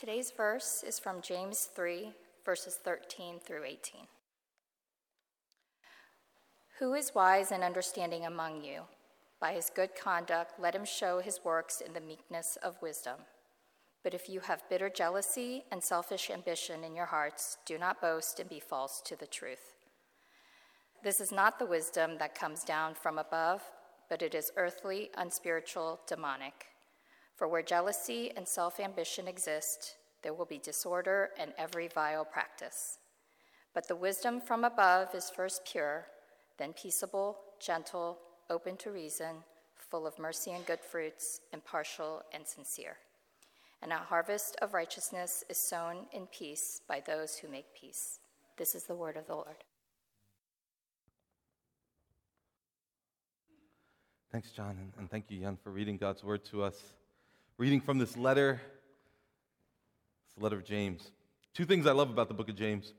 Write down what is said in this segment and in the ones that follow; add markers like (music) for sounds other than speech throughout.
Today's verse is from James 3, verses 13 through 18. Who is wise and understanding among you? By his good conduct, let him show his works in the meekness of wisdom. But if you have bitter jealousy and selfish ambition in your hearts, do not boast and be false to the truth. This is not the wisdom that comes down from above, but it is earthly, unspiritual, demonic. For where jealousy and self ambition exist, there will be disorder and every vile practice. But the wisdom from above is first pure, then peaceable, gentle, open to reason, full of mercy and good fruits, impartial and sincere. And a harvest of righteousness is sown in peace by those who make peace. This is the word of the Lord. Thanks, John, and thank you, Jan, for reading God's word to us. Reading from this letter, it's the letter of James. Two things I love about the book of James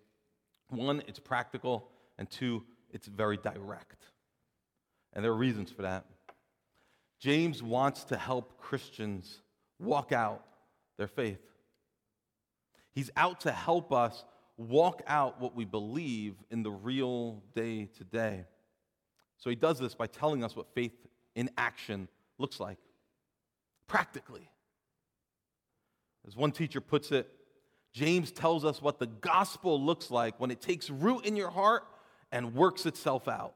one, it's practical, and two, it's very direct. And there are reasons for that. James wants to help Christians walk out their faith. He's out to help us walk out what we believe in the real day to day. So he does this by telling us what faith in action looks like, practically. As one teacher puts it, James tells us what the gospel looks like when it takes root in your heart and works itself out.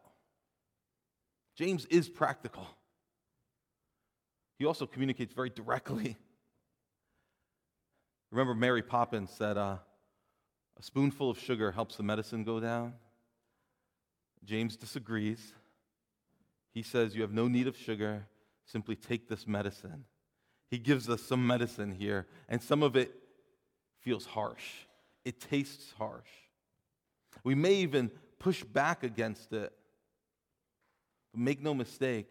James is practical. He also communicates very directly. (laughs) Remember, Mary Poppins said, uh, A spoonful of sugar helps the medicine go down. James disagrees. He says, You have no need of sugar, simply take this medicine. He gives us some medicine here, and some of it feels harsh. It tastes harsh. We may even push back against it. But make no mistake,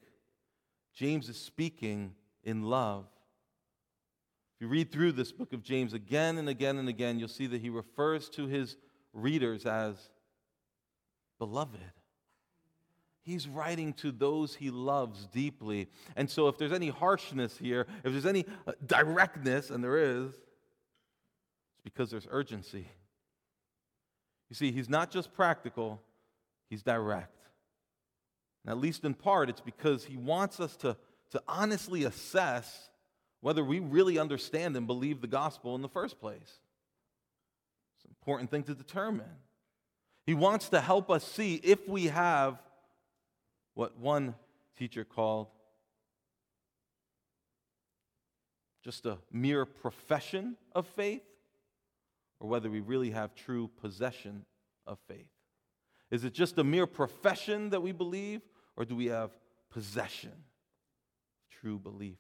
James is speaking in love. If you read through this book of James again and again and again, you'll see that he refers to his readers as beloved. He's writing to those he loves deeply. And so, if there's any harshness here, if there's any uh, directness, and there is, it's because there's urgency. You see, he's not just practical, he's direct. And at least in part, it's because he wants us to, to honestly assess whether we really understand and believe the gospel in the first place. It's an important thing to determine. He wants to help us see if we have what one teacher called just a mere profession of faith or whether we really have true possession of faith. Is it just a mere profession that we believe, or do we have possession, true belief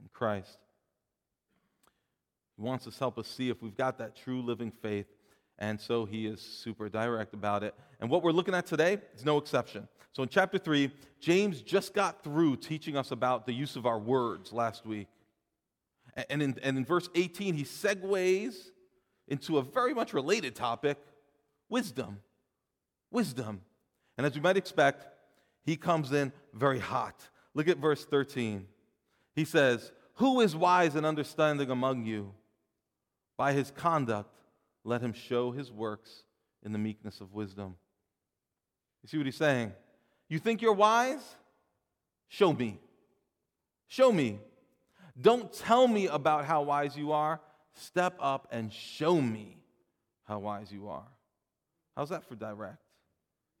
in Christ? He wants us to help us see if we've got that true living faith, and so he is super direct about it. And what we're looking at today is no exception. So in chapter 3, James just got through teaching us about the use of our words last week. And in, and in verse 18, he segues into a very much related topic wisdom. Wisdom. And as we might expect, he comes in very hot. Look at verse 13. He says, Who is wise and understanding among you? By his conduct, let him show his works in the meekness of wisdom. You see what he's saying? You think you're wise? Show me. Show me. Don't tell me about how wise you are. Step up and show me how wise you are. How's that for direct?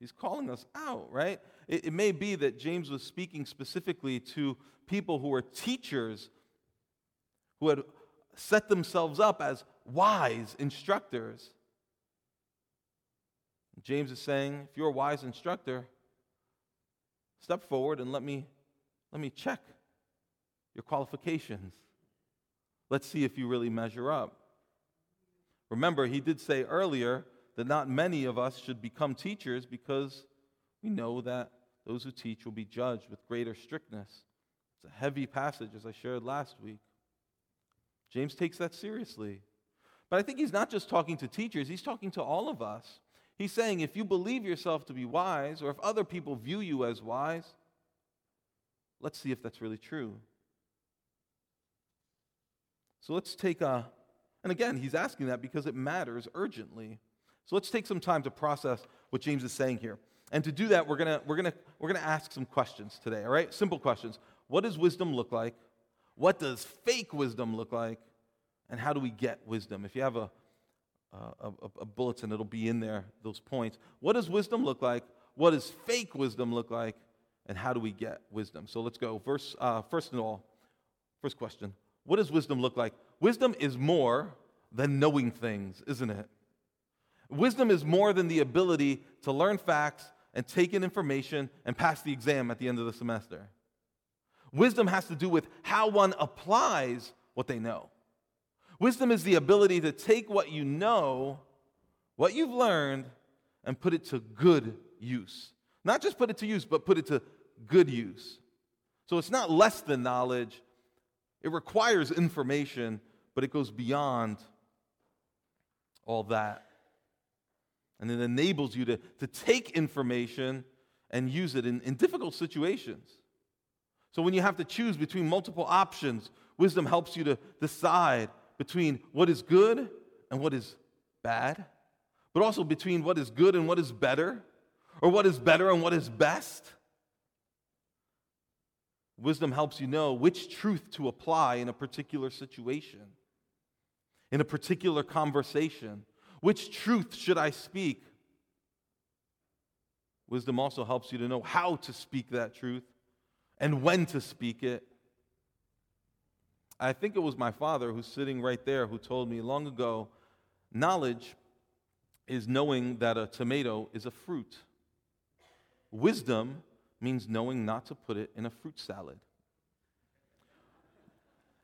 He's calling us out, right? It, it, may be that James was speaking specifically to people who were teachers who had set themselves up as wise instructors. James is saying, if you're a wise instructor, step forward and let me, let me check your qualifications. Let's see if you really measure up. Remember, he did say earlier that not many of us should become teachers because we know that those who teach will be judged with greater strictness. It's a heavy passage, as I shared last week. James takes that seriously. But I think he's not just talking to teachers, he's talking to all of us. He's saying if you believe yourself to be wise, or if other people view you as wise, let's see if that's really true. So let's take a, And again, he's asking that because it matters urgently. So let's take some time to process what James is saying here. And to do that, we're to we're gonna, we're gonna ask some questions today, all right? Simple questions. What does wisdom look like? What does fake wisdom look like? And how do we get wisdom? If you have a, a, a bulletin, it'll be in there, those points. What does wisdom look like? What does fake wisdom look like? And how do we get wisdom? So let's go. Verse, uh, first of all, first question What does wisdom look like? Wisdom is more than knowing things, isn't it? Wisdom is more than the ability to learn facts and take in information and pass the exam at the end of the semester. Wisdom has to do with how one applies what they know. Wisdom is the ability to take what you know, what you've learned, and put it to good use. Not just put it to use, but put it to good use. So it's not less than knowledge, it requires information, but it goes beyond all that. And it enables you to, to take information and use it in, in difficult situations. So when you have to choose between multiple options, wisdom helps you to decide between what is good and what is bad, but also between what is good and what is better, or what is better and what is best. Wisdom helps you know which truth to apply in a particular situation, in a particular conversation. Which truth should I speak? Wisdom also helps you to know how to speak that truth and when to speak it. I think it was my father who's sitting right there who told me long ago knowledge is knowing that a tomato is a fruit. Wisdom means knowing not to put it in a fruit salad.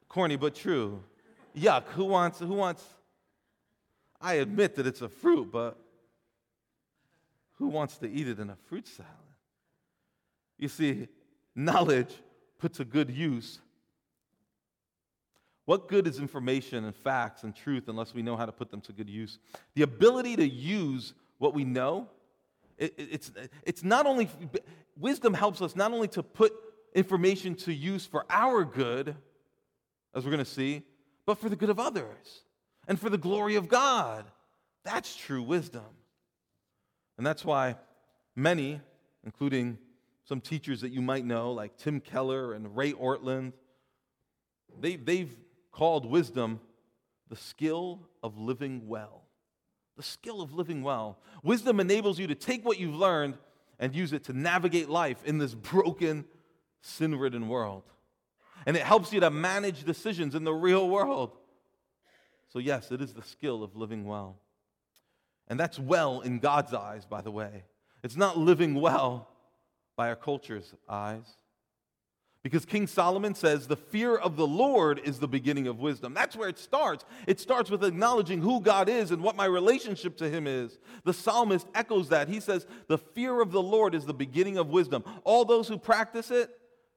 Corny but true. Yuck, who wants who wants I admit that it's a fruit, but who wants to eat it in a fruit salad? You see, knowledge puts to good use. What good is information and facts and truth unless we know how to put them to good use? The ability to use what we know, it, it's, it's not only, wisdom helps us not only to put information to use for our good, as we're going to see, but for the good of others and for the glory of God. That's true wisdom. And that's why many, including some teachers that you might know, like Tim Keller and Ray Ortlund, they, they've called wisdom the skill of living well. The skill of living well. Wisdom enables you to take what you've learned and use it to navigate life in this broken, sin ridden world. And it helps you to manage decisions in the real world. So, yes, it is the skill of living well. And that's well in God's eyes, by the way. It's not living well by our culture's eyes. Because King Solomon says the fear of the Lord is the beginning of wisdom. That's where it starts. It starts with acknowledging who God is and what my relationship to Him is. The psalmist echoes that. He says, The fear of the Lord is the beginning of wisdom. All those who practice it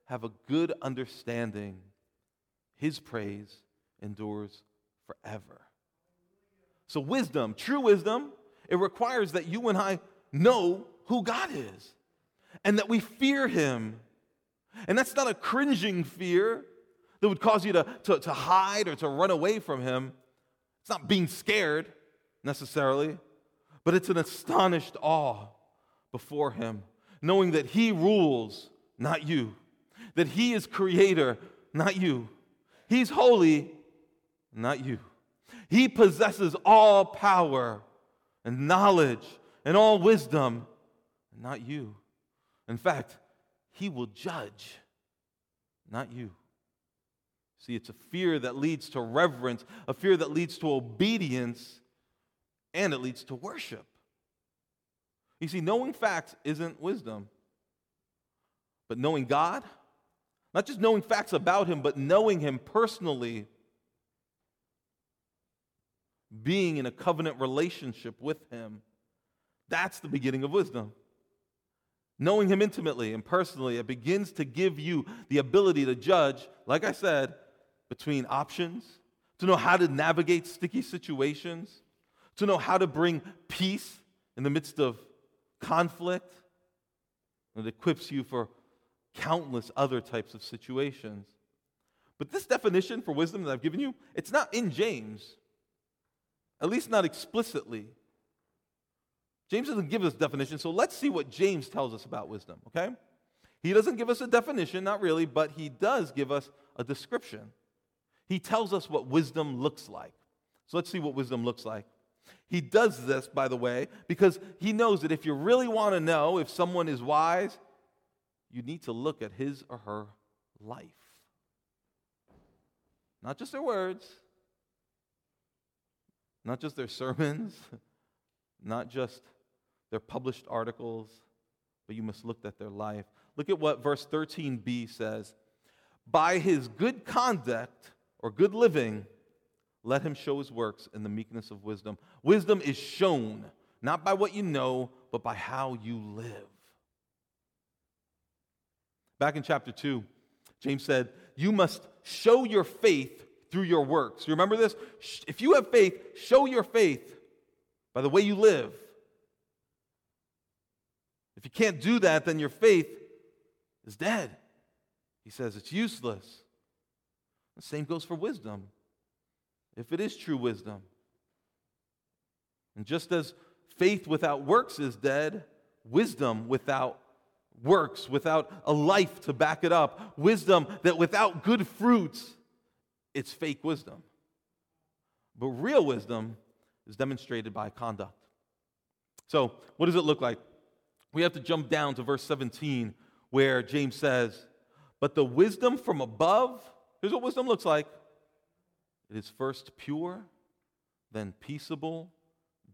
have a good understanding. His praise endures forever. So, wisdom, true wisdom, it requires that you and I know who God is and that we fear Him. And that's not a cringing fear that would cause you to, to, to hide or to run away from Him. It's not being scared necessarily, but it's an astonished awe before Him, knowing that He rules, not you, that He is creator, not you. He's holy, not you. He possesses all power and knowledge and all wisdom, not you. In fact, He will judge, not you. See, it's a fear that leads to reverence, a fear that leads to obedience, and it leads to worship. You see, knowing facts isn't wisdom, but knowing God, not just knowing facts about Him, but knowing Him personally being in a covenant relationship with Him. That's the beginning of wisdom. Knowing Him intimately and personally, it begins to give you the ability to judge, like I said, between options, to know how to navigate sticky situations, to know how to bring peace in the midst of conflict. And it equips you for countless other types of situations. But this definition for wisdom that I've given you, it's not in James. at least not explicitly. James doesn't give us a definition, so let's see what James tells us about wisdom, okay? He doesn't give us a definition, not really, but he does give us a description. He tells us what wisdom looks like. So let's see what wisdom looks like. He does this, by the way, because he knows that if you really want to know if someone is wise, you need to look at his or her life. Not just their words, not just their sermons, (laughs) not just their published articles, but you must look at their life. Look at what verse 13b says By his good conduct or good living, let him show his works in the meekness of wisdom. Wisdom is shown not by what you know, but by how you live. Back in chapter 2, James said, You must show your faith through your works. You remember this? If you have faith, show your faith by the way you live. If you can't do that, then your faith is dead. He says it's useless. The same goes for wisdom if it is true wisdom. And just as faith without works is dead, wisdom without works, without a life to back it up, wisdom that without good fruits, it's fake wisdom. But real wisdom is demonstrated by conduct. So, what does it look like? We have to jump down to verse 17 where James says, But the wisdom from above, here's what wisdom looks like it is first pure, then peaceable,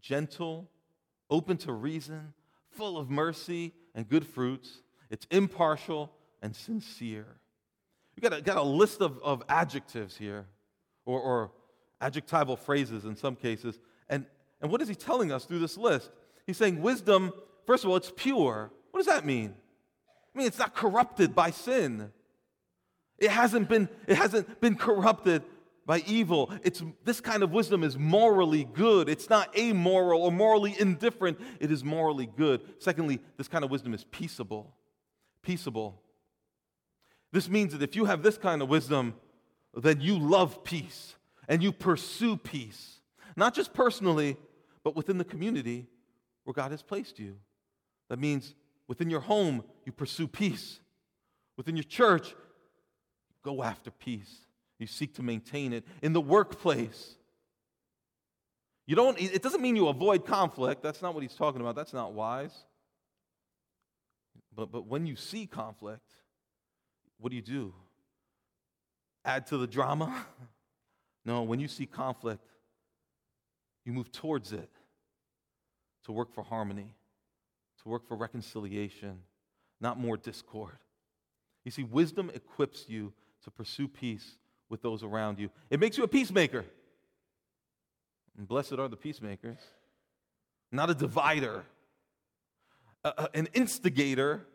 gentle, open to reason, full of mercy and good fruits. It's impartial and sincere. You got a, got a list of, of adjectives here, or, or adjectival phrases in some cases. And, and what is he telling us through this list? He's saying wisdom, first of all, it's pure. What does that mean? I mean, it's not corrupted by sin. It hasn't been, it hasn't been corrupted by evil. It's, this kind of wisdom is morally good. It's not amoral or morally indifferent. It is morally good. Secondly, this kind of wisdom is peaceable. Peaceable. This means that if you have this kind of wisdom, then you love peace and you pursue peace, not just personally, but within the community where God has placed you. That means within your home, you pursue peace. Within your church, go after peace. You seek to maintain it in the workplace. You don't, it doesn't mean you avoid conflict. That's not what he's talking about. That's not wise. But, but when you see conflict, what do you do? Add to the drama? (laughs) No, when you see conflict, you move towards it to work for harmony, to work for reconciliation, not more discord. You see, wisdom equips you to pursue peace with those around you. It makes you a peacemaker. And blessed are the peacemakers, not a divider. an instigator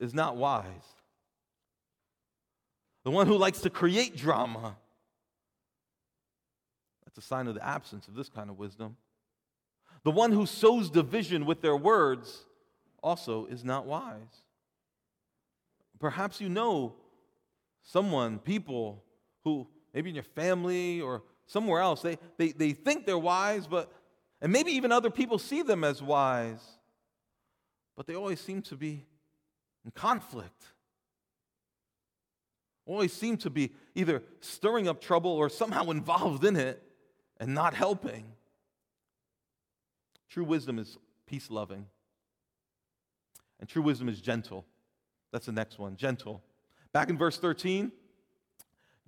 is not wise. The one who likes to create drama, that's a sign of the absence of this kind of wisdom. The one who sows division with their words also is not wise. Perhaps you know someone, people who maybe in your family or somewhere else, they, they, they think they're wise, but, and maybe even other people see them as wise, but they always seem to be in conflict. Always seem to be either stirring up trouble or somehow (laughs) involved in it and not helping. True wisdom is peace loving. And true wisdom is gentle. That's the next one gentle. Back in verse 13,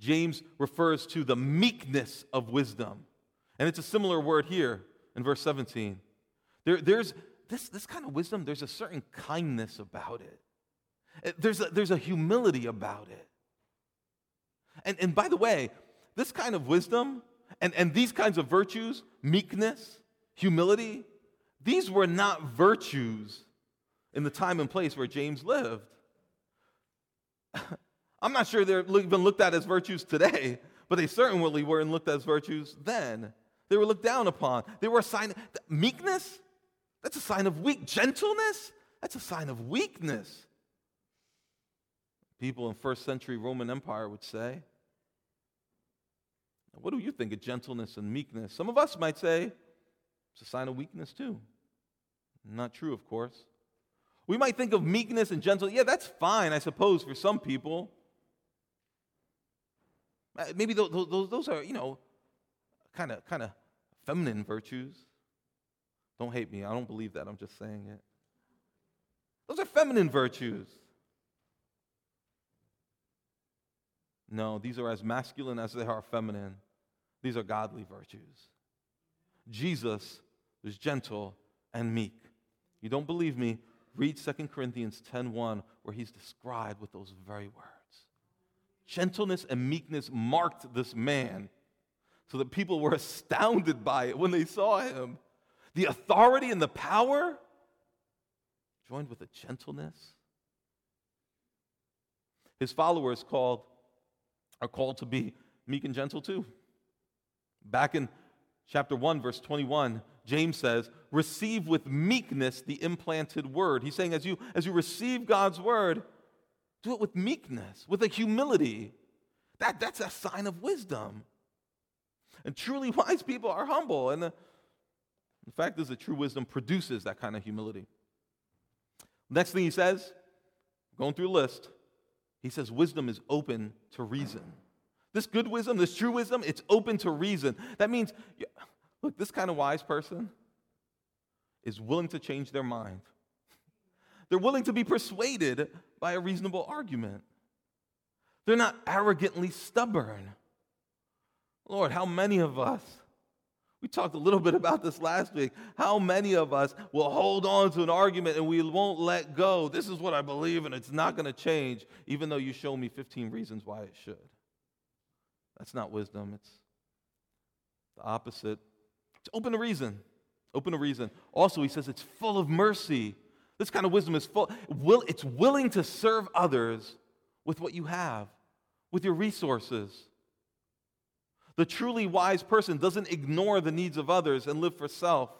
James refers to the meekness of wisdom. And it's a similar word here in verse 17. There, there's this, this kind of wisdom, there's a certain kindness about it. Eh, there's a, there's a humility about it. And, and by the way, this kind of wisdom and, and these kinds of virtues, meekness, humility, these were not virtues in the time and place where James lived. (laughs) I'm not sure they're even looked at as virtues today, but they certainly weren't looked at as virtues then. They were looked down upon. They were a sign of meekness. That's a sign of weak gentleness. That's a sign of weakness. People in first century Roman Empire would say. What do you think of gentleness and meekness? Some of us might say it's a sign of weakness too. Not true, of course. We might think of meekness and gentleness. Yeah, that's fine, I suppose, for some people. Uh, maybe those, those, those are, you know, kind of kind of feminine virtues. Don't hate me. I don't believe that. I'm just saying it. Those are feminine virtues. No, these are as masculine as they are feminine. These are godly virtues. Jesus was gentle and meek. You don't believe me? Read 2 Corinthians 10:1 where he's described with those very words. Gentleness and meekness marked this man so that people were astounded by it when they saw him. The authority and the power joined with a gentleness. His followers called are called to be meek and gentle too. Back in chapter 1 verse 21, James says, "Receive with meekness the implanted word." He's saying as you as you receive God's word, do it with meekness, with a humility. That, that's a sign of wisdom. And truly (laughs) wise people are humble. And uh, the, the fact is that true wisdom produces that kind of humility. Next thing he says, going through a list, he says wisdom is open to reason. This good wisdom, this true wisdom, it's open to reason. That means, look, this kind of wise person is willing to change their mind. They're willing to be persuaded by a reasonable argument. They're not arrogantly stubborn. Lord, how many of us, we talked a little bit about this last week, how many of us will hold on to an argument and we won't let go? This is what I believe and it's not going to change, even though you show me 15 reasons why it should. That's not wisdom, it's the opposite. Open to reason. Open to reason. Also, he says it's full of mercy. This kind of wisdom is full, will, it's willing to serve others with what you have, with your resources. The truly wise person doesn't ignore the needs of others and live for self.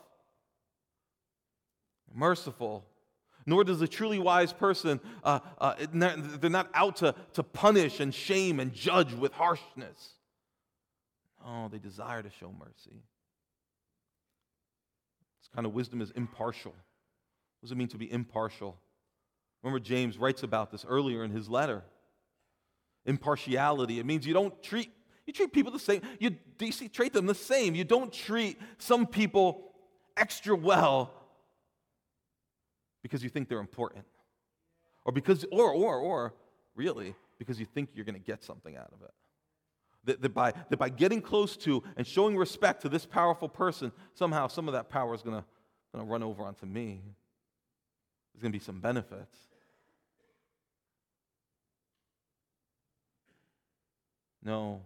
Merciful. Nor does the truly wise person, uh, uh, they're not out to, to punish and shame and judge with harshness. Oh, they desire to show mercy. This kind of wisdom is impartial. What does it mean to be impartial? Remember, James writes about this earlier in his letter. Impartiality. It means you don't treat you treat people the same. You, you see, treat them the same. You don't treat some people extra well because you think they're important. Or because, or, or, or, really, because you think you're going to get something out of it. That, that, by, that by getting close to and showing respect to this powerful person, somehow some of that power is going to run over onto me. There's going to be some benefits. No,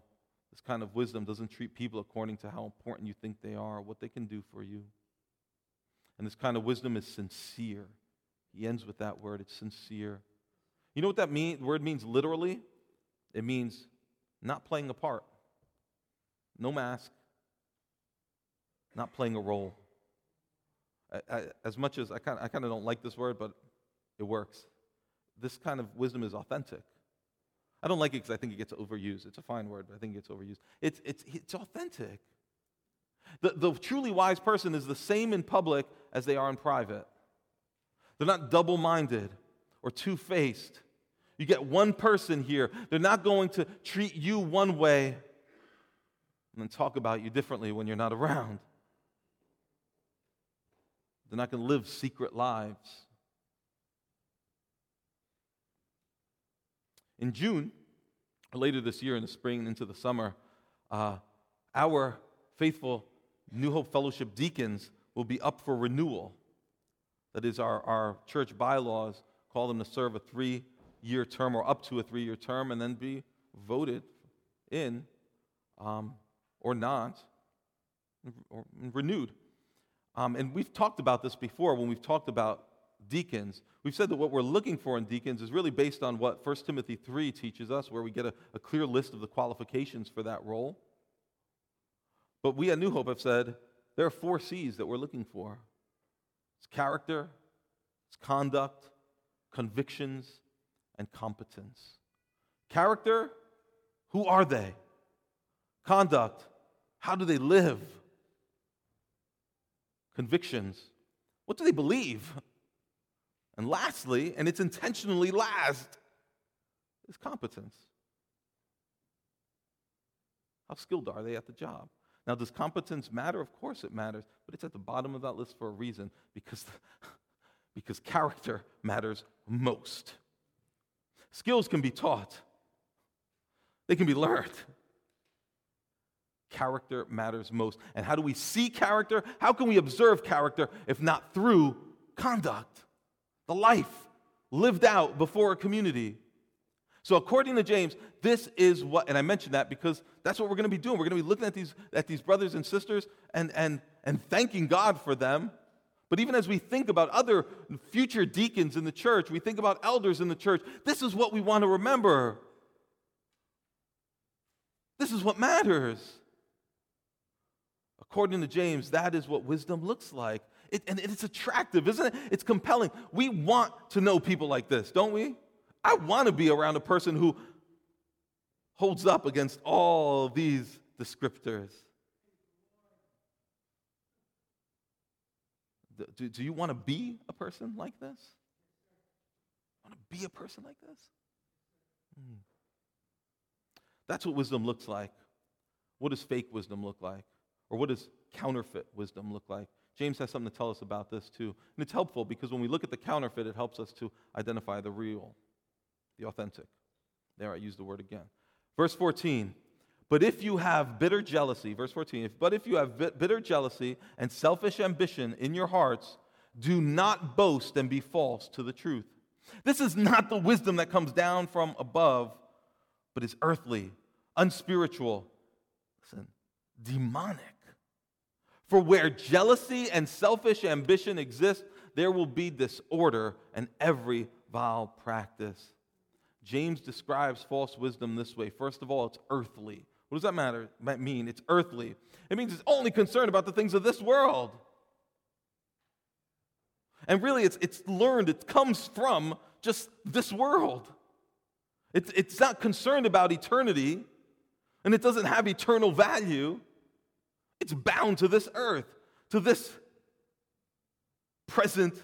this kind of wisdom doesn't treat people according to how important you think they are, what they can do for you. And this kind of wisdom is sincere. He ends with that word, it's sincere. You know what that mean, word means literally? It means not playing a part. No mask. Not playing a role. I, I, as much as I kind I kind of don't like this word, but it works. This kind of wisdom is authentic. I don't like it because I think it gets overused. It's a fine word, but I think it gets overused. It's, it's, it's authentic. The, the truly wise person is the same in public as they are in private. They're not double minded or two faced. You get one person here, they're not going to treat you one way and then talk about you differently when you're not around. They're not going to live secret lives. In June, later this year in the spring into the summer, uh, our faithful New Hope Fellowship deacons will be up for renewal. That is, our, our church bylaws call them to serve a three year term or up to a three year term and then be voted in um, or not, or renewed. Um, and we've talked about this before when we've talked about deacons. We've said that what we're looking for in deacons is really based on what 1 Timothy 3 teaches us, where we get a, a clear list of the qualifications for that role. But we at New Hope have said there are four C's that we're looking for it's character, it's conduct, convictions, and competence. Character, who are they? conduct. How do they live? Convictions. What do they believe? And lastly, and it's intentionally last, is competence. How skilled are they at the job? Now, does competence matter? Of course it matters, but it's at the bottom of that list for a reason because, (laughs) because character matters most. Skills can be taught, they can be learned. Character matters most. And how do we see character? How can we observe character if not through conduct? The life lived out before a community. So, according to James, this is what, and I mentioned that because that's what we're going to be doing. We're going to be looking at these, at these brothers and sisters and, and, and thanking God for them. But even as we think about other future deacons in the church, we think about elders in the church, this is what we want to remember. This is what matters. According to James, that is what wisdom looks like. It, and it's attractive, isn't it? It's compelling. We want to know people like this, don't we? I want to be around a person who holds up against all these descriptors. Do, do you want to be a person like this? Want to be a person like this? Hmm. That's what wisdom looks like. What does fake wisdom look like? Or what does counterfeit wisdom look like? James has something to tell us about this too. And it's helpful because when we look at the counterfeit, it helps us to identify the real the authentic. There, I use the word again. Verse 14. But if you have bitter jealousy, verse 14, if, but if you have bitter jealousy and selfish ambition in your hearts, do not boast and be false to the truth. This is not the wisdom that comes down from above, but is earthly, unspiritual, listen, demonic. For where jealousy and selfish ambition exist, there will be disorder and every vile practice. James describes false wisdom this way. First of all, it's earthly. What does that matter mean? It's earthly. It means it's only concerned about the things of this world. And really, it's, it's learned, it comes from just this world. It's, it's not concerned about eternity, and it doesn't have eternal value. It's bound to this earth, to this present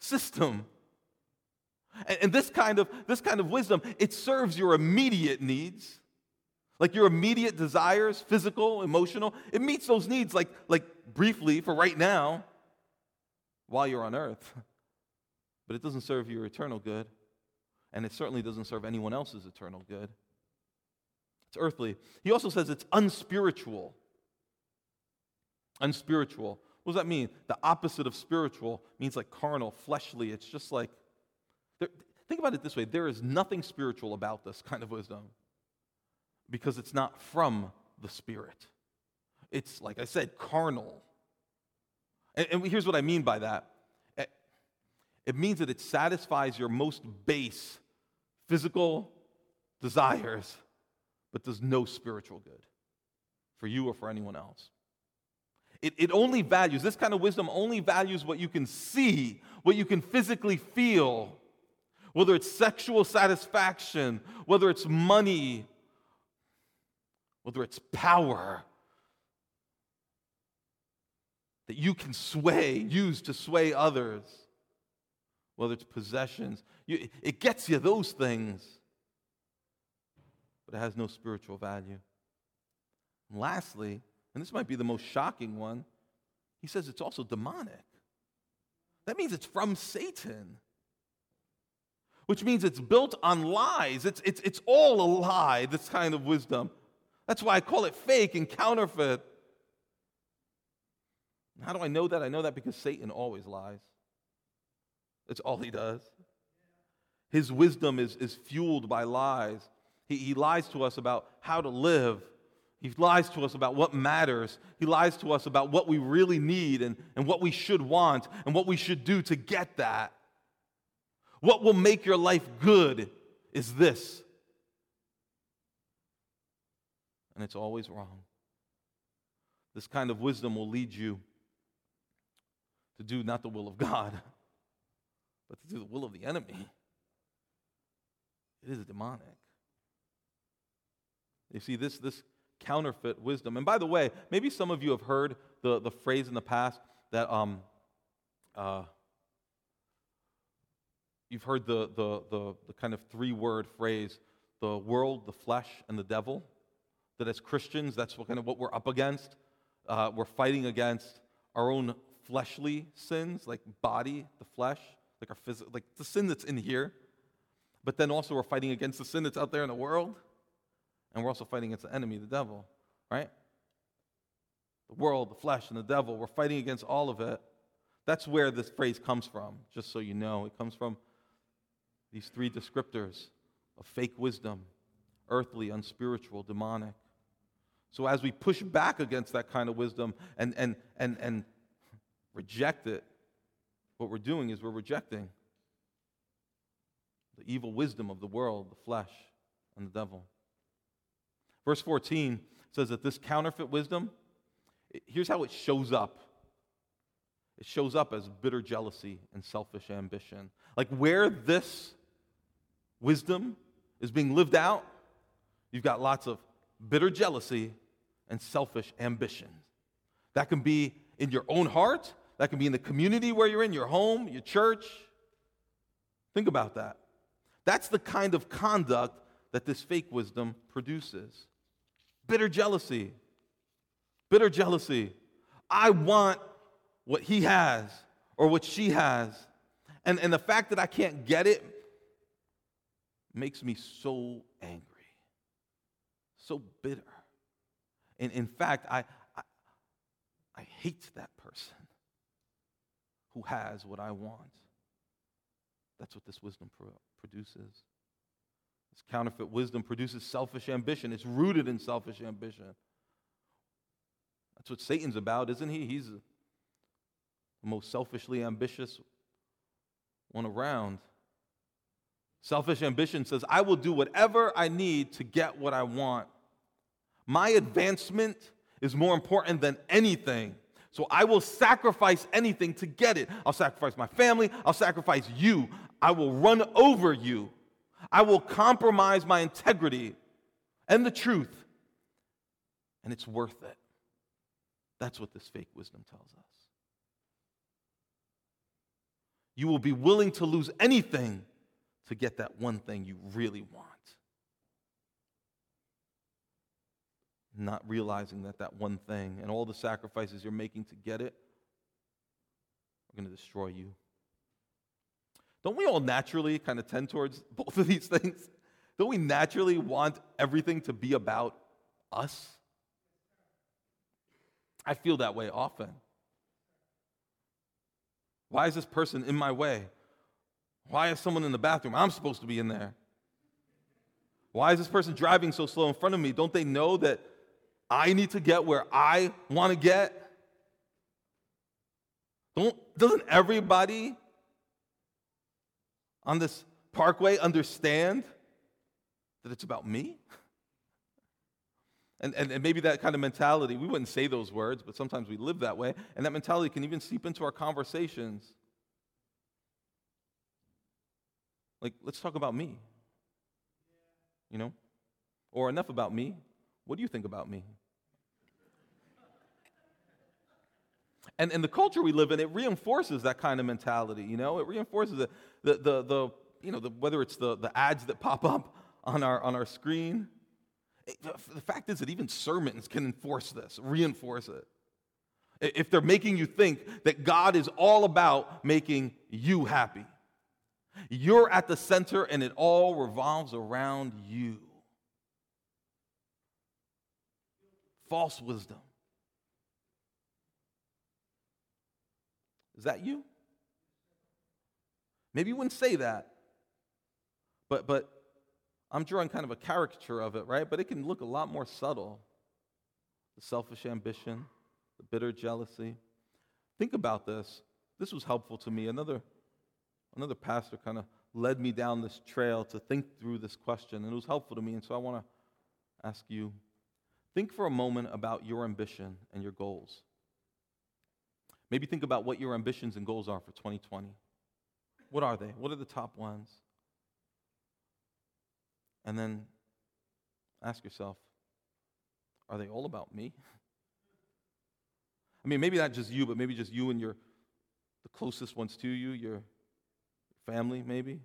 system. And, this kind of this kind of wisdom, it serves your immediate needs, like your immediate desires, physical, emotional. It meets those needs like, like briefly for right now while you're on earth. But it doesn't serve your eternal good. And it certainly doesn't serve anyone else's eternal good. It's earthly. He also says it's unspiritual. Unspiritual. What does that mean? The opposite of spiritual means like carnal, fleshly. It's just like there, think about it this way there is nothing spiritual about this kind of wisdom because it's not from the Spirit. It's, like I said, carnal. And, and here's what I mean by that it, it means that it satisfies your most base physical desires, but does no spiritual good for you or for anyone else. It, it only values, this kind of wisdom only values what you can see, what you can physically feel whether it's sexual satisfaction, whether it's money, whether it's power that you can sway, use to sway others, whether it's possessions. You, it gets you those things, but it has no spiritual value. And lastly, and this might be the most shocking one, he says it's also demonic. That means it's from Satan which means it's built on lies. It's, it's, it's all a lie, this kind of wisdom. That's why I call it fake and counterfeit. How do I know that? I know that because Satan always lies. That's all he does. His wisdom is, is fueled by lies. He, he lies to us about how to live. He lies to us about what matters. He lies to us about what we really need and, and what we should want and what we should do to get that. What will make your life good is this. And it's always wrong. This kind of wisdom will lead you to do not the will of God, (laughs) but to do the will of the enemy. It is demonic. You see, this, this counterfeit wisdom. And by the way, maybe some of you have heard the, the phrase in the past that um, uh, you've heard the, the, the, the kind of three word phrase the world, the flesh, and the devil. That as Christians, that's what, kind of what we're up against. Uh, we're fighting against our own fleshly sins, like body, the flesh, like our physical, like the sin that's in here. But then also we're fighting against the sin that's out there in the world. And we're also fighting against the enemy, the devil, right? The world, the flesh, and the devil. We're fighting against all of it. That's where this phrase comes from, just so you know. It comes from these three descriptors of fake wisdom earthly, unspiritual, demonic. So as we push back against that kind of wisdom and, and, and, and reject it, what we're doing is we're rejecting the evil wisdom of the world, the flesh, and the devil. Verse 14 says that this counterfeit wisdom, here's how it shows up it shows up as bitter jealousy and selfish ambition. Like where this wisdom is being lived out, you've got lots of bitter jealousy and selfish ambition. That can be in your own heart, that can be in the community where you're in, your home, your church. Think about that. That's the kind of conduct that this fake wisdom produces. Bitter jealousy. Bitter jealousy. I want what he has or what she has. And, and the fact that I can't get it makes me so angry, so bitter. And in fact, I, I, I hate that person who has what I want. That's what this wisdom produces. This counterfeit wisdom produces selfish ambition. It's rooted in selfish ambition. That's what Satan's about, isn't he? He's the most selfishly ambitious one around. Selfish ambition says, I will do whatever I need to get what I want. My advancement is more important than anything. So I will sacrifice anything to get it. I'll sacrifice my family. I'll sacrifice you. I will run over you. I will compromise my integrity and the truth. And it's worth it. That's what this fake wisdom tells us. You will be willing to lose anything to get that one thing you really want. Not realizing that that one thing and all the sacrifices you're making to get it are going to destroy you. Don't we all naturally kind of tend towards both of these things? Don't we naturally want everything to be about us? I feel that way often. Why is this person in my way? Why is someone in the bathroom? I'm supposed to be in there. Why is this person driving so slow in front of me? Don't they know that I need to get where I want to get? Don't, doesn't everybody on this parkway understand that it's about me? And, and, and, maybe that kind of mentality, we wouldn't say those words, but sometimes we live that way. And that mentality can even seep into our conversations. Like, let's talk about me. You know? Or enough about me. What do you think about me? And, and the culture we live in, it reinforces that kind of mentality, you know? It reinforces it. The, the, the, you know, the, whether it's the, the ads that pop up on our, on our screen. It, the fact is that even sermons can enforce this, reinforce it. If they're making you think that God is all about making you happy. You're at the center and it all revolves around you. False wisdom. Is that you? Maybe you wouldn't say that. But but I'm drawing kind of a caricature of it, right? But it can look a lot more subtle. The selfish ambition, the bitter jealousy. Think about this. This was helpful to me. Another another pastor kind of led me down this trail to think through this question, and it was helpful to me. And so I want to ask you think for a moment about your ambition and your goals. Maybe think about what your ambitions and goals are for 2020. What are they? What are the top ones? And then ask yourself are they all about me? (laughs) I mean, maybe not just you, but maybe just you and your the closest ones to you, your family, maybe.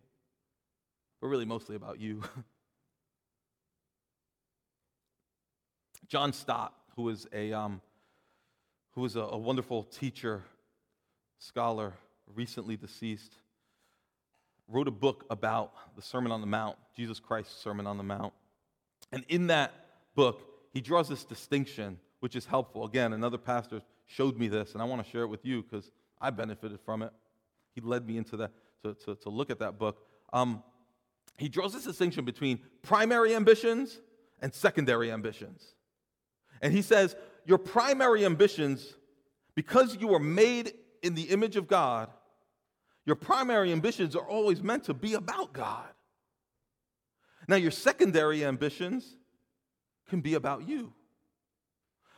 But really mostly about you. (laughs) John Stott, who is a um, who was a, a wonderful teacher, scholar, recently deceased, wrote a book about the Sermon on the Mount, Jesus Christ's Sermon on the Mount. And in that book, he draws this distinction, which is helpful. Again, another pastor showed me this, and I want to share it with you because I benefited from it. He led me into that to, to, to look at that book. Um, he draws this distinction between primary ambitions and secondary ambitions. And he says, Your primary ambitions, because you were made in the image of God, your primary ambitions are always meant to be about God. Now, your secondary ambitions can be about you.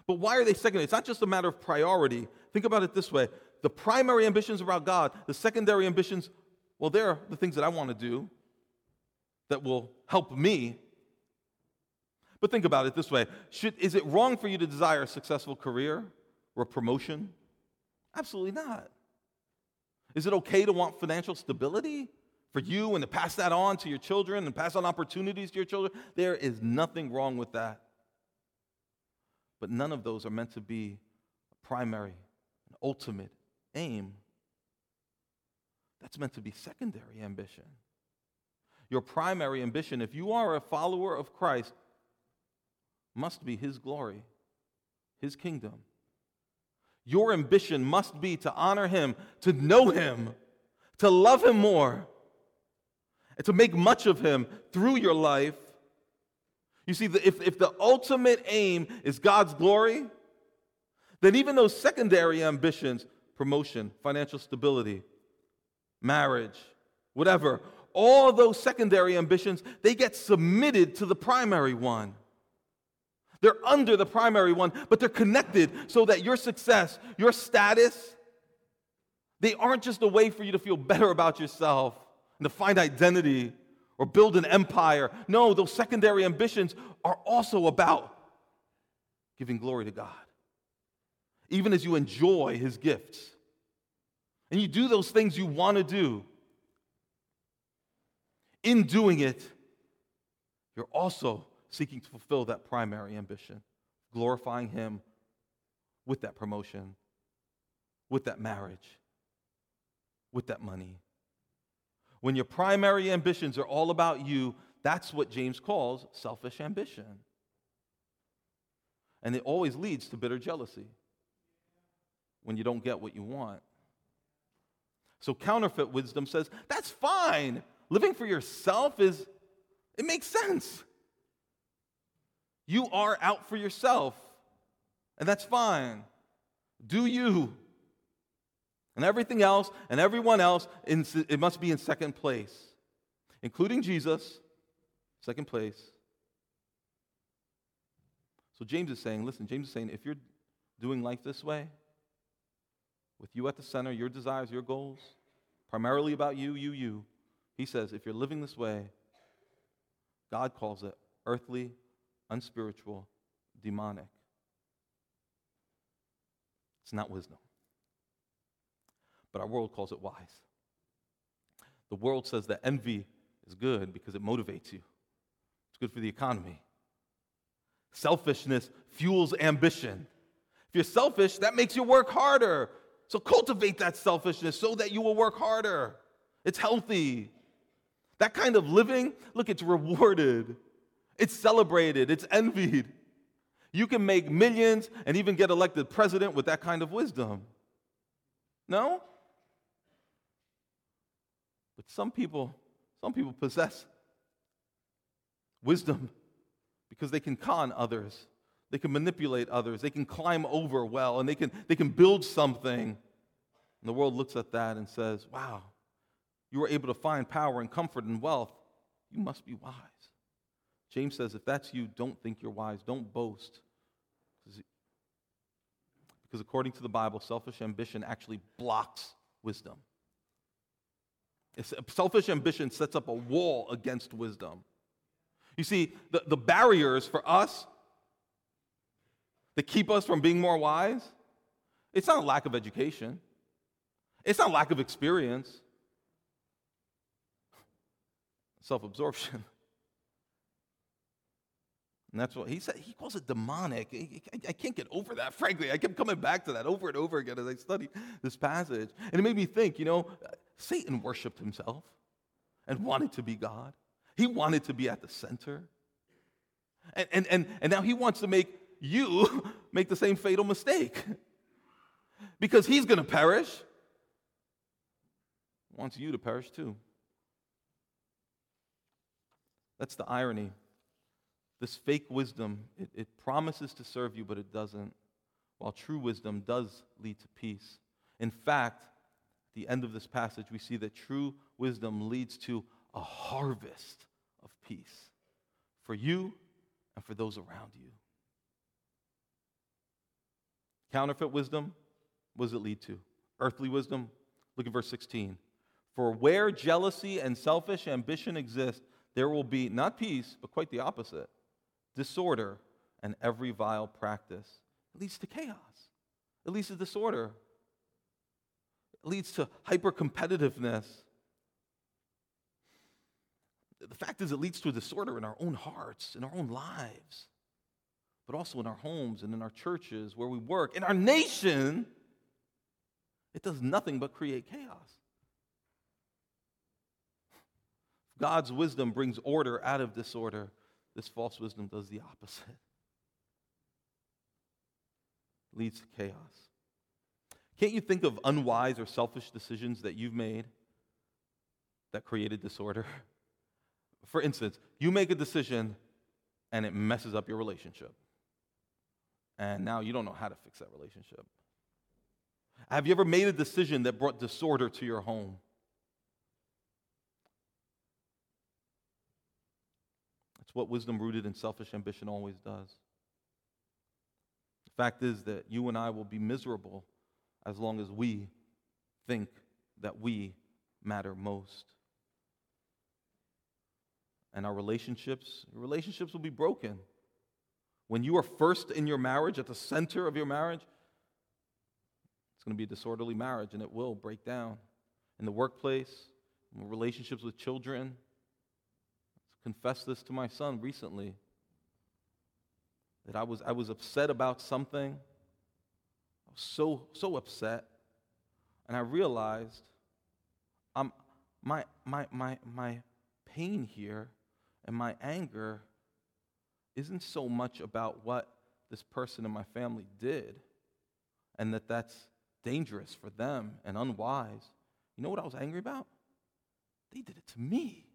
But why are they secondary? It's not just a matter of priority. Think about it this way the primary ambitions are about God, the secondary ambitions, well, they're the things that I want to do that will help me. But think about it this way Should, Is it wrong for you to desire a successful career or a promotion? Absolutely not. Is it okay to want financial stability for you and to pass that on to your children and pass on opportunities to your children? There is nothing wrong with that. But none of those are meant to be a primary, an ultimate aim. That's meant to be secondary ambition. Your primary ambition, if you are a follower of Christ, must be His glory, His kingdom. Your ambition must be to honor Him, to know Him, to love Him more, and to make much of Him through your life. You see, if, if the ultimate aim is God's glory, then even those secondary ambitions, promotion, financial stability, marriage, whatever, all those secondary ambitions, they get submitted to the primary one. They're under the primary one, but they're connected so that your success, your status, they aren't just a way for you to feel better about yourself and to find identity or build an empire. No, those secondary ambitions are also about giving glory to God, even as you enjoy His gifts. And you do those things you want to do. In doing it, you're also seeking to fulfill that primary ambition, glorifying Him with that promotion, with that marriage, with that money. When your primary ambitions are all about you, that's what James calls selfish ambition. And it always leads to bitter jealousy when you don't get what you want. So counterfeit wisdom says, that's fine. Living for yourself is, it makes sense. You are out for yourself, and that's fine. Do you. And everything else and everyone else, it must be in second place, including Jesus, second place. So James is saying, listen, James is saying, if you're doing life this way, with you at the center, your desires, your goals, primarily about you, you, you, he says, if you're living this way, God calls it earthly unspiritual, demonic. It's not wisdom. But our world calls it wise. The world says that envy is good because it motivates you, it's good for the economy. Selfishness fuels ambition. If you're selfish, that makes you work harder. So cultivate that selfishness so that you will work harder. It's healthy. That kind of living, look, it's rewarded. It's celebrated, it's envied. You can make millions and even get elected president with that kind of wisdom. No? But some people, some people possess wisdom because they can con others. They can manipulate others. They can climb over well and they can, they can build something. And the world looks at that and says, wow, you were able to find power and comfort and wealth. You must be wise. James says, if that's you, don't think you're wise. Don't boast. Because according to the Bible, selfish ambition actually blocks wisdom. Selfish ambition sets up a wall against wisdom. You see, the, the barriers for us that keep us from being more wise, it's not a lack of education, it's not lack of experience, (laughs) self absorption. And that's what he said. He calls it demonic. I can't get over that, frankly. I kept coming back to that over and over again as I studied this passage. And it made me think, you know, Satan worshiped himself and wanted to be God. He wanted to be at the center. And, and, and, and now he wants to make you (laughs) make the same fatal mistake. Because he's going to perish. Wants you to perish too. That's the irony. This fake wisdom, it, it promises to serve you, but it doesn't, while true wisdom does lead to peace. In fact, at the end of this passage, we see that true wisdom leads to a harvest of peace for you and for those around you. Counterfeit wisdom, what does it lead to? Earthly wisdom, look at verse 16. For where jealousy and selfish ambition exist, there will be not peace, but quite the opposite disorder and every vile practice. It leads to chaos, it leads to disorder, it leads to hyper competitiveness. The fact is, it leads to a disorder in our own hearts, in our own lives, but also in our homes and in our churches, where we work, in our nation. It does nothing but create chaos. God's wisdom brings order out of disorder. This false wisdom does the opposite, (laughs) leads to chaos. Can't you think of unwise or selfish decisions that you've made that created disorder? (laughs) For instance, you make a decision and it messes up your relationship. And now you don't know how to fix that relationship. Have you ever made a decision that brought disorder to your home? That's what wisdom rooted in selfish ambition always does. The fact is that you and I will be miserable as long as we think that we matter most. And our relationships, relationships will be broken. When you are first in your marriage, at the center of your marriage, it's going to be a disorderly marriage and it will break down. In the workplace, in relationships with children. Confessed this to my son recently that I was, I was upset about something. I was so, so upset. And I realized I'm, my, my, my, my pain here and my anger isn't so much about what this person in my family did and that that's dangerous for them and unwise. You know what I was angry about? They did it to me.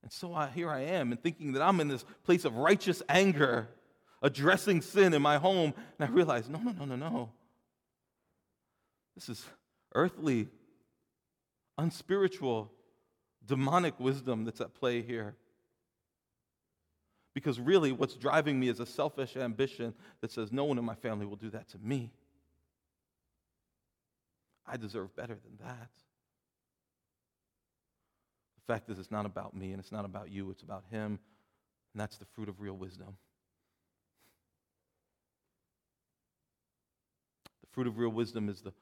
And so I, here I am, and thinking that I'm in this place of righteous anger, addressing sin in my home, and I realize, no, no, no, no, no. This is earthly, unspiritual, demonic wisdom that's at play here. Because really, what's driving me is a selfish ambition that says, no one in my family will do that to me. I deserve better than that. The fact is, it's not about me and it's not about you, it's about Him. And that's the fruit of real wisdom. The fruit of real wisdom is, the,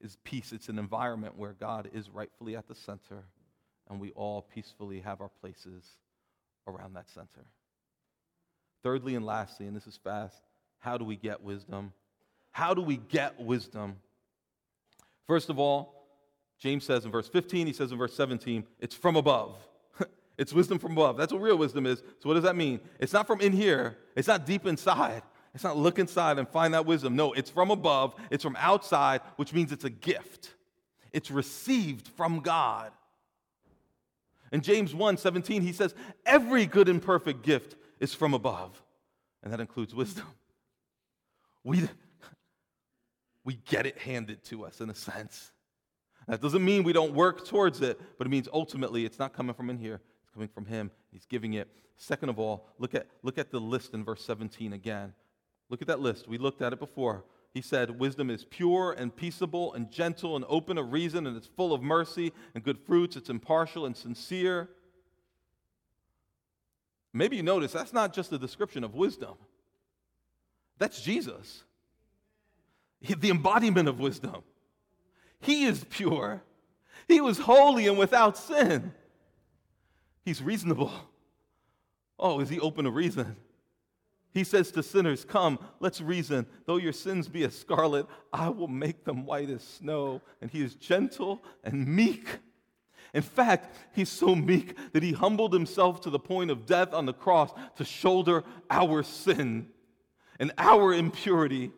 is peace. It's an environment where God is rightfully at the center and we all peacefully have our places around that center. Thirdly and lastly, and this is fast, how do we get wisdom? How do we get wisdom? First of all, James says in verse 15, he says in verse 17, it's from above. (laughs) it's wisdom from above. That's what real wisdom is. So, what does that mean? It's not from in here, it's not deep inside. It's not look inside and find that wisdom. No, it's from above, it's from outside, which means it's a gift. It's received from God. In James 1 17, he says, Every good and perfect gift is from above, and that includes wisdom. (laughs) We, we get it handed to us in a sense. That doesn't mean we don't work towards it, but it means ultimately it's not coming from in here, it's coming from Him. He's giving it. Second of all, look at, look at the list in verse 17 again. Look at that list. We looked at it before. He said, Wisdom is pure and peaceable and gentle and open of reason, and it's full of mercy and good fruits. It's impartial and sincere. Maybe you notice that's not just a description of wisdom, that's Jesus, the embodiment of wisdom. He is pure, He was holy and without sin. He's reasonable. Oh, is He open to reason? He says to sinners, Come, let's reason. Though your sins be as scarlet, I will make them white as snow. And he is gentle and meek. In fact, he's so meek that he humbled himself to the point of death on the cross to shoulder our sin and our impurity.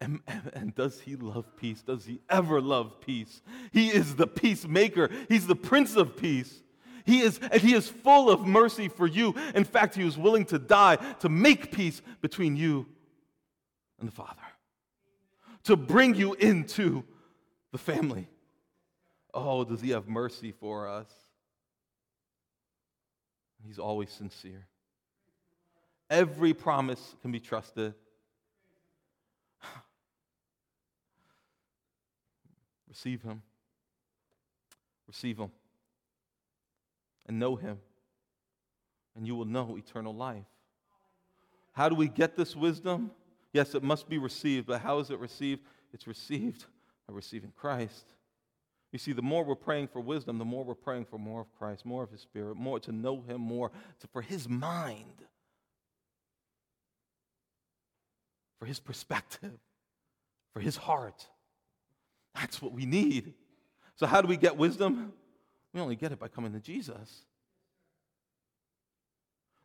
And, and, and, does he love peace? Does he ever love peace? He is the peacemaker, he's the prince of peace. He is, and he is full of mercy for you. In fact, he was willing to die to make peace between you and the Father, to bring you into the family. Oh, does he have mercy for us? He's always sincere. Every promise can be trusted. Receive him. Receive him and know him, and you will know eternal life. How do we get this wisdom? Yes, it must be received, but how is it received? It's received by receiving Christ. You see, the more we're praying for wisdom, the more we're praying for more of Christ, more of His Spirit, more to know Him more, to, for His mind, for His perspective, for His heart. That's what we need. So, how do we get wisdom? We only get it by coming to Jesus.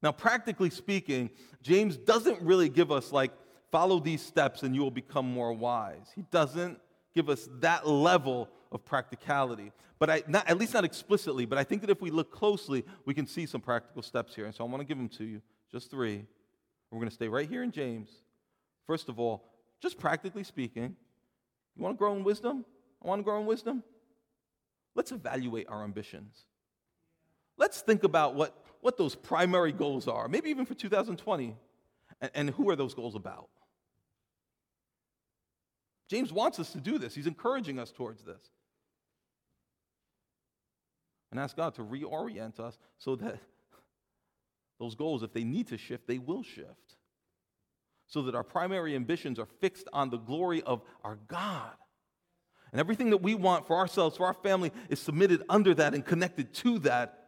Now, practically speaking, James doesn't really give us, like, follow these steps and you will become more wise. He doesn't give us that level of practicality. But I, not, at least not explicitly, but I think that if we look closely, we can see some practical steps here. And so I want to give them to you, just three. We're going to stay right here in James. First of all, just practically speaking, you want to grow in wisdom? I want to grow in wisdom? let's evaluate our ambitions. Let's think about what, what those primary goals are, maybe even for 2020, and, and who are those goals about? James wants us to do this, he's encouraging us towards this. And ask God to reorient us so that (laughs) those goals, if they need to shift, they will shift. So that our primary ambitions are fixed on the glory of our God and everything that we want for ourselves, for our family, is submitted under that and connected to that,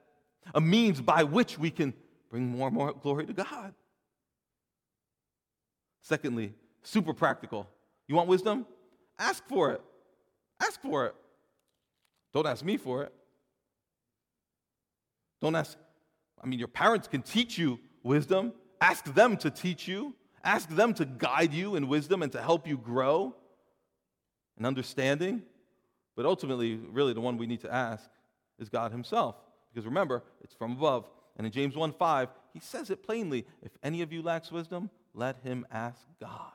a means by which we can bring more and more glory to God. Secondly, super practical. You want wisdom? Ask for it. Ask for it. Don't ask me for it. Don't ask, I mean, your parents can teach you wisdom. Ask them to teach you. Ask them to guide you in wisdom and to help you grow in understanding. But ultimately, really, the one we need to ask is God Himself. Because remember, it's from above. And in James 1 5, he says it plainly if any of you lacks wisdom, let him ask God,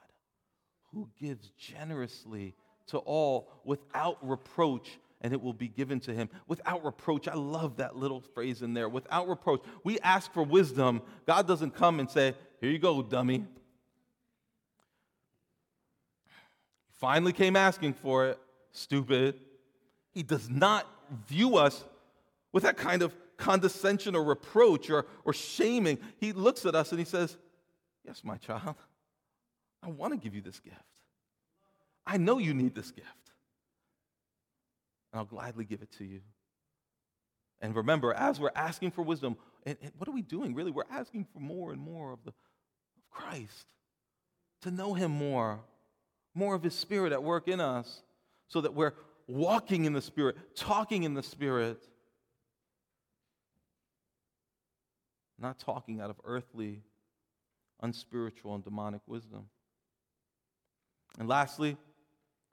who gives generously to all without reproach, and it will be given to him. Without reproach, I love that little phrase in there. Without reproach. We ask for wisdom. God doesn't come and say, Here you go, dummy. Finally came asking for it. Stupid. He does not view us with that kind of condescension or reproach or, or shaming. He looks at us and he says, Yes, my child, I want to give you this gift. I know you need this gift. And I'll gladly give it to you. And remember, as we're asking for wisdom, and, and what are we doing? Really, we're asking for more and more of, the, of Christ, to know Him more, more of His Spirit at work in us so that we're walking in the Spirit, talking in the Spirit, not talking out of earthly, unspiritual, and demonic wisdom. And lastly,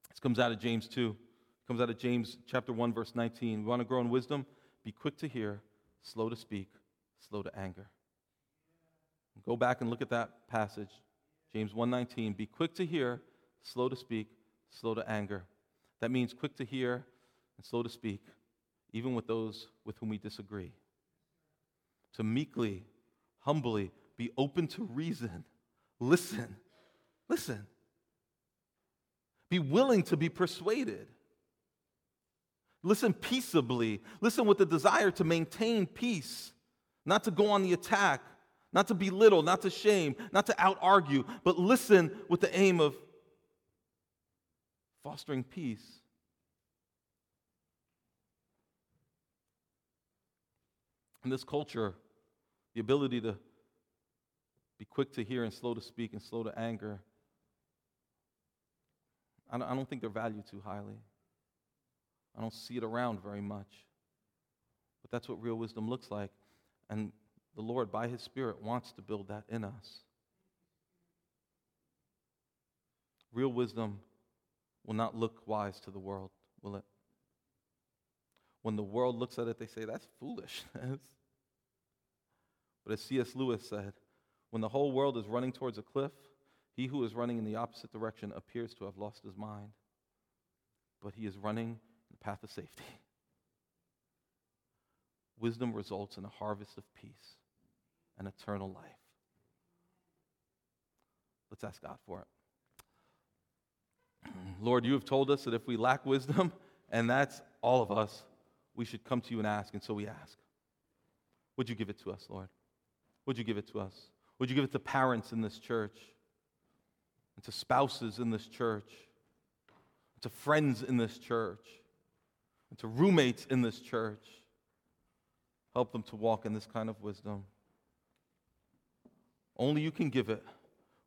this comes out of James 2. It comes out of James chapter 1, verse 19. We want to grow in wisdom? Be quick to hear, slow to speak, slow to anger. Go back and look at that passage. James 1:19. Be quick to hear, slow to speak, slow to anger. That means quick to hear and slow to speak, even with those with whom we disagree. To meekly, humbly be open to reason. Listen. Listen. Be willing to be persuaded. Listen peaceably. Listen with the desire to maintain peace. not to go on the attack, not to belittle, not to shame, not to out argue, but listen with the aim of fostering peace. In this culture, the ability to be quick to hear and slow to speak and slow to anger, I don't, I don't think they're valued too highly. I don't see it around very much. But that's what real wisdom looks like. And the Lord, by His Spirit, wants to build that in us. Real wisdom will not look wise to the world, will it? When the world looks at it, they say, that's foolishness. (laughs) But as C.S. Lewis said, when the whole world is running towards a cliff, he who is running in the opposite direction appears to have lost his mind. But he is running in the path of safety. (laughs) Wisdom results in a harvest of peace and eternal life. Let's ask God for it. Lord, you have told us that if we lack wisdom, (laughs) and that's all of us, we should come to you and ask, and so we ask. Would you give it to us, Lord? Would you give it to us? Would you give it to parents in this church, and to spouses in this church, and to friends in this church, and to roommates in this church? Help them to walk in this kind of wisdom. Only you can give it.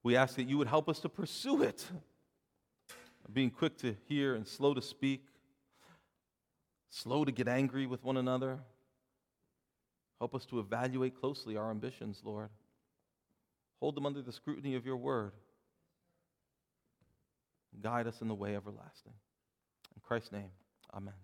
We ask that you would help us to pursue it, being quick to hear and slow to speak, slow to get angry with one another. Help us to evaluate closely our ambitions, Lord. Hold them under the scrutiny of your word. Guide us in the way everlasting. In Christ's name, amen.